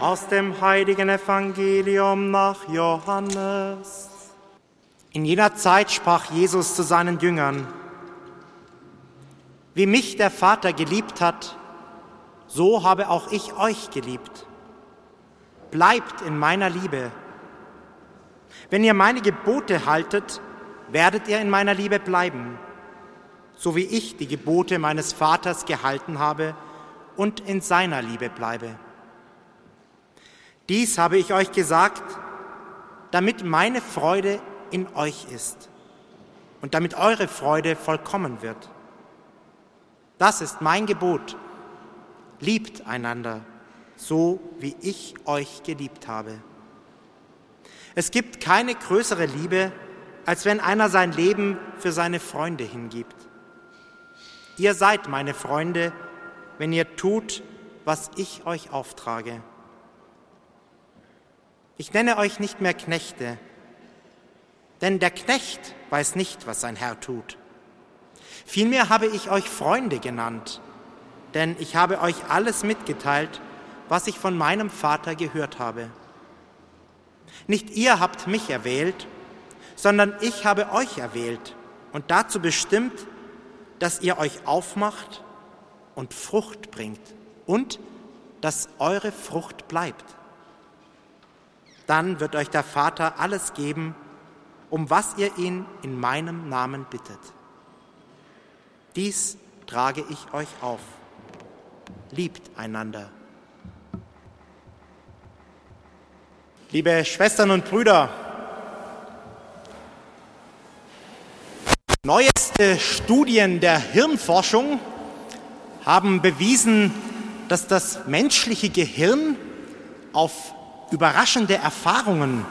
Aus dem heiligen Evangelium nach Johannes. In jener Zeit sprach Jesus zu seinen Jüngern, wie mich der Vater geliebt hat, so habe auch ich euch geliebt. Bleibt in meiner Liebe. Wenn ihr meine Gebote haltet, werdet ihr in meiner Liebe bleiben, so wie ich die Gebote meines Vaters gehalten habe und in seiner Liebe bleibe. Dies habe ich euch gesagt, damit meine Freude in euch ist und damit eure Freude vollkommen wird. Das ist mein Gebot. Liebt einander, so wie ich euch geliebt habe. Es gibt keine größere Liebe, als wenn einer sein Leben für seine Freunde hingibt. Ihr seid meine Freunde, wenn ihr tut, was ich euch auftrage. Ich nenne euch nicht mehr Knechte, denn der Knecht weiß nicht, was sein Herr tut. Vielmehr habe ich euch Freunde genannt, denn ich habe euch alles mitgeteilt, was ich von meinem Vater gehört habe. Nicht ihr habt mich erwählt, sondern ich habe euch erwählt und dazu bestimmt, dass ihr euch aufmacht und Frucht bringt und dass eure Frucht bleibt dann wird euch der Vater alles geben, um was ihr ihn in meinem Namen bittet. Dies trage ich euch auf. Liebt einander. Liebe Schwestern und Brüder, neueste Studien der Hirnforschung haben bewiesen, dass das menschliche Gehirn auf überraschende Erfahrungen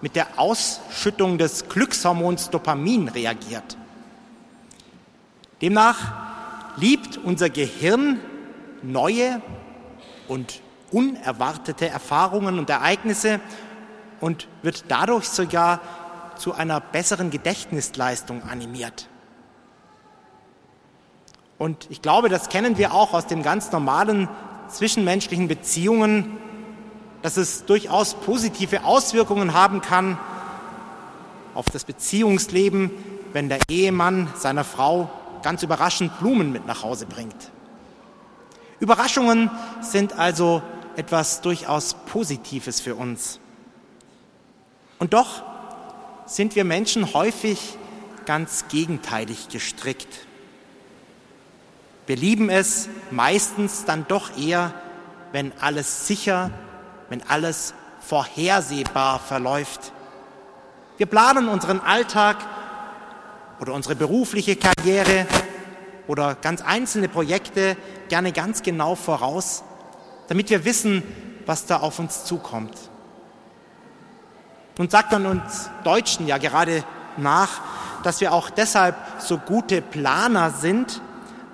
mit der Ausschüttung des Glückshormons Dopamin reagiert. Demnach liebt unser Gehirn neue und unerwartete Erfahrungen und Ereignisse und wird dadurch sogar zu einer besseren Gedächtnisleistung animiert. Und ich glaube, das kennen wir auch aus den ganz normalen zwischenmenschlichen Beziehungen dass es durchaus positive Auswirkungen haben kann auf das Beziehungsleben, wenn der Ehemann seiner Frau ganz überraschend Blumen mit nach Hause bringt. Überraschungen sind also etwas durchaus Positives für uns. Und doch sind wir Menschen häufig ganz gegenteilig gestrickt. Wir lieben es meistens dann doch eher, wenn alles sicher wenn alles vorhersehbar verläuft. Wir planen unseren Alltag oder unsere berufliche Karriere oder ganz einzelne Projekte gerne ganz genau voraus, damit wir wissen, was da auf uns zukommt. Nun sagt man uns Deutschen ja gerade nach, dass wir auch deshalb so gute Planer sind,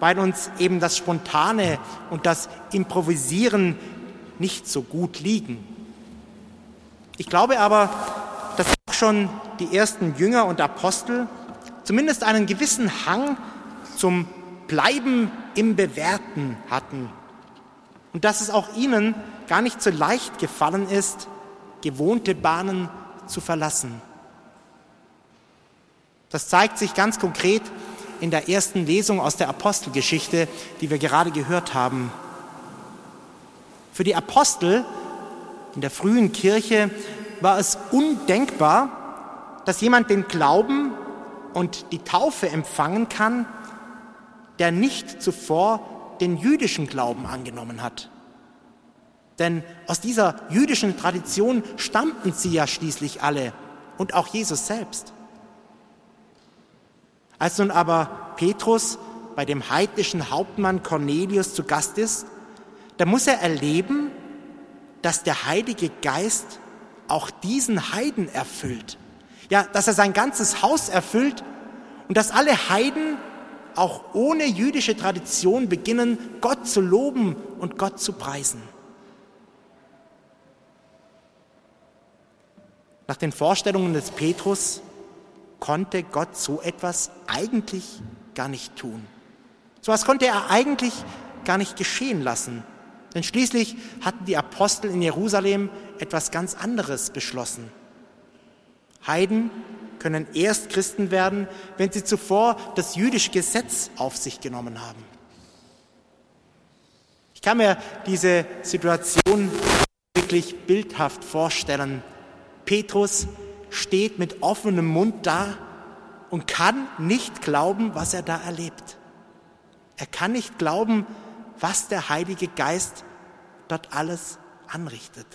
weil uns eben das Spontane und das Improvisieren nicht so gut liegen. Ich glaube aber, dass auch schon die ersten Jünger und Apostel zumindest einen gewissen Hang zum Bleiben im Bewährten hatten und dass es auch ihnen gar nicht so leicht gefallen ist, gewohnte Bahnen zu verlassen. Das zeigt sich ganz konkret in der ersten Lesung aus der Apostelgeschichte, die wir gerade gehört haben. Für die Apostel in der frühen Kirche war es undenkbar, dass jemand den Glauben und die Taufe empfangen kann, der nicht zuvor den jüdischen Glauben angenommen hat. Denn aus dieser jüdischen Tradition stammten sie ja schließlich alle und auch Jesus selbst. Als nun aber Petrus bei dem heidnischen Hauptmann Cornelius zu Gast ist, da muss er erleben, dass der Heilige Geist auch diesen Heiden erfüllt. Ja, dass er sein ganzes Haus erfüllt und dass alle Heiden auch ohne jüdische Tradition beginnen, Gott zu loben und Gott zu preisen. Nach den Vorstellungen des Petrus konnte Gott so etwas eigentlich gar nicht tun. So etwas konnte er eigentlich gar nicht geschehen lassen Denn schließlich hatten die Apostel in Jerusalem etwas ganz anderes beschlossen. Heiden können erst Christen werden, wenn sie zuvor das jüdische Gesetz auf sich genommen haben. Ich kann mir diese Situation wirklich bildhaft vorstellen. Petrus steht mit offenem Mund da und kann nicht glauben, was er da erlebt. Er kann nicht glauben, was der Heilige Geist dort alles anrichtet.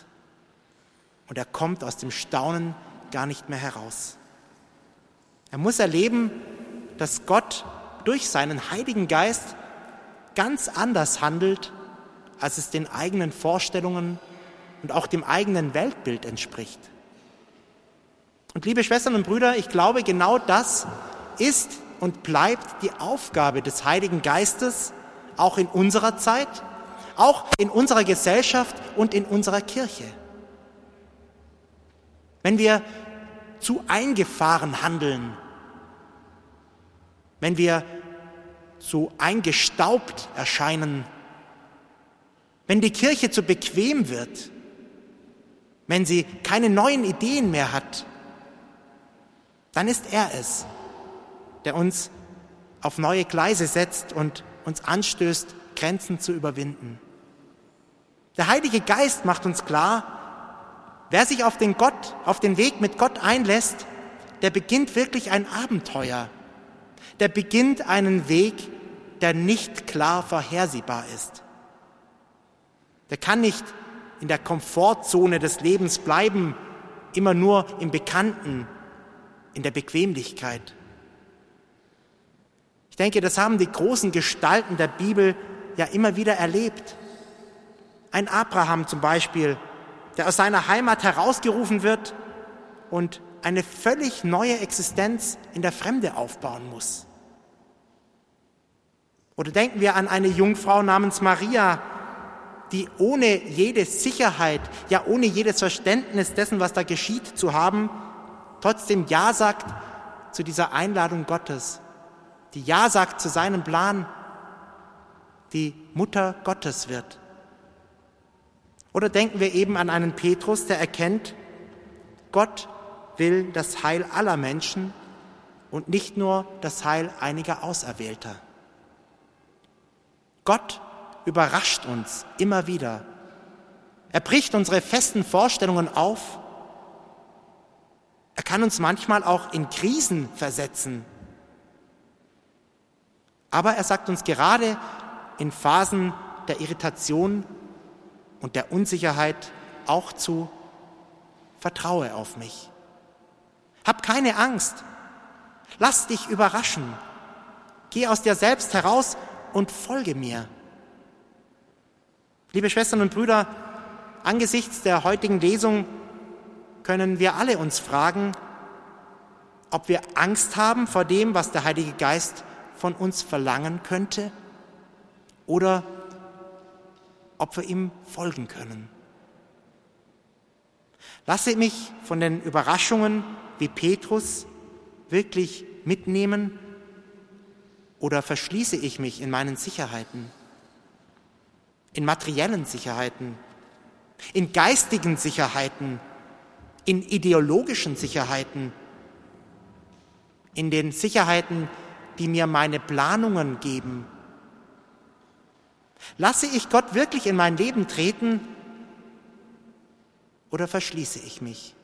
Und er kommt aus dem Staunen gar nicht mehr heraus. Er muss erleben, dass Gott durch seinen Heiligen Geist ganz anders handelt, als es den eigenen Vorstellungen und auch dem eigenen Weltbild entspricht. Und liebe Schwestern und Brüder, ich glaube, genau das ist und bleibt die Aufgabe des Heiligen Geistes, auch in unserer Zeit, auch in unserer Gesellschaft und in unserer Kirche. Wenn wir zu eingefahren handeln, wenn wir zu eingestaubt erscheinen, wenn die Kirche zu bequem wird, wenn sie keine neuen Ideen mehr hat, dann ist er es, der uns auf neue Gleise setzt und uns anstößt, Grenzen zu überwinden. Der Heilige Geist macht uns klar, wer sich auf den Gott, auf den Weg mit Gott einlässt, der beginnt wirklich ein Abenteuer. Der beginnt einen Weg, der nicht klar vorhersehbar ist. Der kann nicht in der Komfortzone des Lebens bleiben, immer nur im Bekannten, in der Bequemlichkeit. Ich denke, das haben die großen Gestalten der Bibel ja immer wieder erlebt. Ein Abraham zum Beispiel, der aus seiner Heimat herausgerufen wird und eine völlig neue Existenz in der Fremde aufbauen muss. Oder denken wir an eine Jungfrau namens Maria, die ohne jede Sicherheit, ja ohne jedes Verständnis dessen, was da geschieht, zu haben, trotzdem Ja sagt zu dieser Einladung Gottes, die Ja sagt zu seinem Plan, die Mutter Gottes wird. Oder denken wir eben an einen Petrus, der erkennt, Gott will das Heil aller Menschen und nicht nur das Heil einiger Auserwählter. Gott überrascht uns immer wieder. Er bricht unsere festen Vorstellungen auf. Er kann uns manchmal auch in Krisen versetzen. Aber er sagt uns gerade in Phasen der Irritation und der Unsicherheit auch zu, vertraue auf mich. Hab keine Angst. Lass dich überraschen. Geh aus dir selbst heraus und folge mir. Liebe Schwestern und Brüder, angesichts der heutigen Lesung können wir alle uns fragen, ob wir Angst haben vor dem, was der Heilige Geist von uns verlangen könnte, oder ob wir ihm folgen können. Lasse mich von den Überraschungen wie Petrus wirklich mitnehmen oder verschließe ich mich in meinen Sicherheiten? in materiellen Sicherheiten, in geistigen Sicherheiten, in ideologischen Sicherheiten, in den Sicherheiten, die mir meine Planungen geben. Lasse ich Gott wirklich in mein Leben treten oder verschließe ich mich?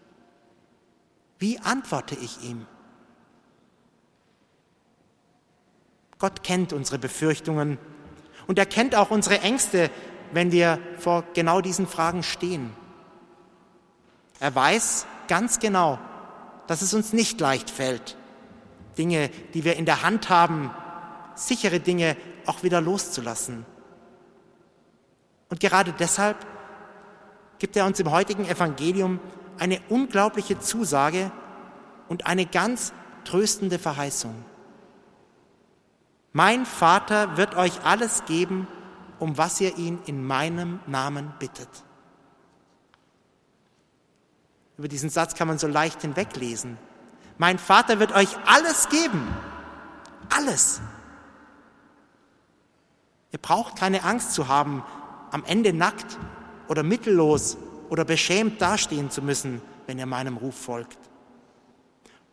Wie antworte ich ihm? Gott kennt unsere Befürchtungen und er kennt auch unsere Ängste, wenn wir vor genau diesen Fragen stehen. Er weiß ganz genau, dass es uns nicht leicht fällt, Dinge, die wir in der Hand haben, sichere Dinge auch wieder loszulassen. Und gerade deshalb gibt er uns im heutigen Evangelium eine unglaubliche Zusage und eine ganz tröstende Verheißung. Mein Vater wird euch alles geben, um was ihr ihn in meinem Namen bittet. Über diesen Satz kann man so leicht hinweglesen. Mein Vater wird euch alles geben. Alles. Ihr braucht keine Angst zu haben, am Ende nackt oder mittellos oder beschämt dastehen zu müssen, wenn ihr meinem Ruf folgt.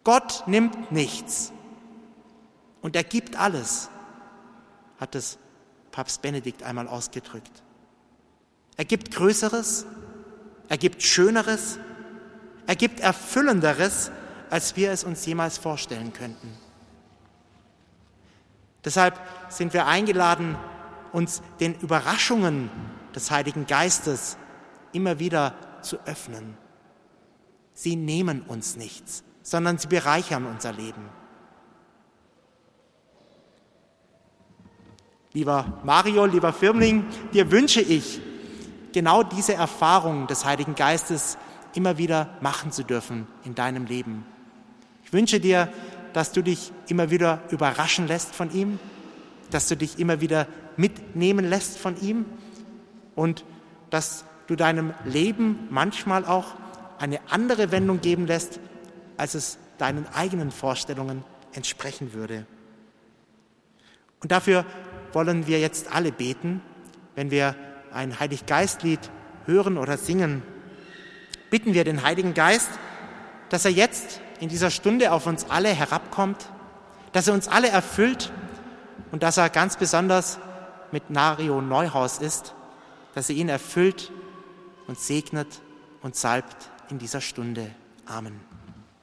Gott nimmt nichts und er gibt alles, hat es Papst Benedikt einmal ausgedrückt. Er gibt Größeres, er gibt Schöneres, er gibt Erfüllenderes, als wir es uns jemals vorstellen könnten. Deshalb sind wir eingeladen, uns den Überraschungen des Heiligen Geistes immer wieder zu öffnen. Sie nehmen uns nichts, sondern sie bereichern unser Leben. Lieber Mario, lieber Firmling, dir wünsche ich, genau diese Erfahrung des Heiligen Geistes immer wieder machen zu dürfen in deinem Leben. Ich wünsche dir, dass du dich immer wieder überraschen lässt von ihm, dass du dich immer wieder mitnehmen lässt von ihm und dass du deinem Leben manchmal auch eine andere Wendung geben lässt, als es deinen eigenen Vorstellungen entsprechen würde. Und dafür wollen wir jetzt alle beten, wenn wir ein Heiliggeistlied hören oder singen. Bitten wir den Heiligen Geist, dass er jetzt in dieser Stunde auf uns alle herabkommt, dass er uns alle erfüllt und dass er ganz besonders mit Nario Neuhaus ist, dass er ihn erfüllt und segnet und salbt in dieser Stunde. Amen.